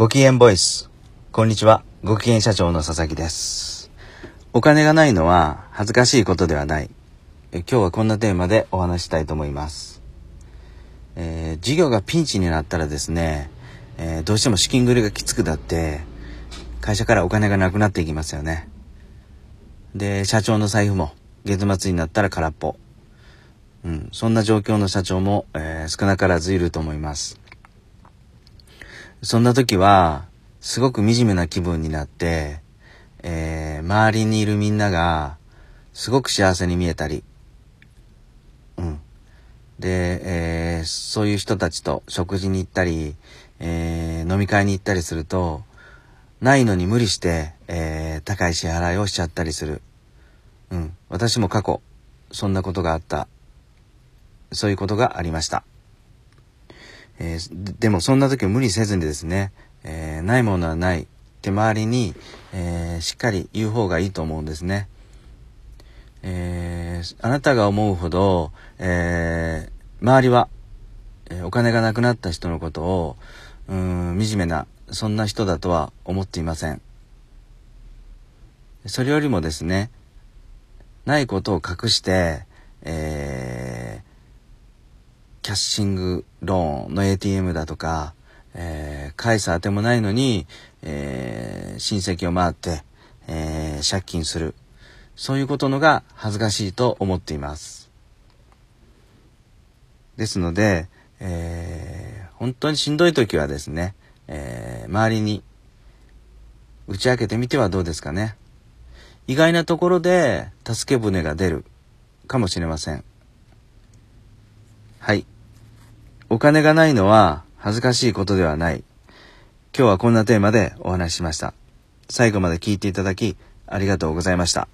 ご機嫌ボイス。こんにちは。ご機嫌社長の佐々木です。お金がないのは恥ずかしいことではない。え今日はこんなテーマでお話ししたいと思います。えー事業がピンチになったらですね、えーどうしても資金繰りがきつくなって、会社からお金がなくなっていきますよね。で、社長の財布も月末になったら空っぽ。うん、そんな状況の社長も、えー少なからずいると思います。そんな時は、すごく惨めな気分になって、えー周りにいるみんなが、すごく幸せに見えたり、うん。で、えーそういう人たちと食事に行ったり、えー飲み会に行ったりすると、ないのに無理して、えー高い支払いをしちゃったりする。うん。私も過去、そんなことがあった。そういうことがありました。えーでもそんな時無理せずにですね、えーないものはないって周りに、えーしっかり言う方がいいと思うんですね。えあなたが思うほど、え周りは、えお金がなくなった人のことを、うん、惨めな、そんな人だとは思っていません。それよりもですね、ないことを隠して、えーキャッシングローンの ATM だとか、えー返すあてもないのに、えー親戚を回って、えー借金する。そういうことのが恥ずかしいと思っています。ですので、えー本当にしんどい時はですね、えー周りに打ち明けてみてはどうですかね。意外なところで助け舟が出るかもしれません。はい。お金がないのは恥ずかしいことではない。今日はこんなテーマでお話ししました。最後まで聞いていただきありがとうございました。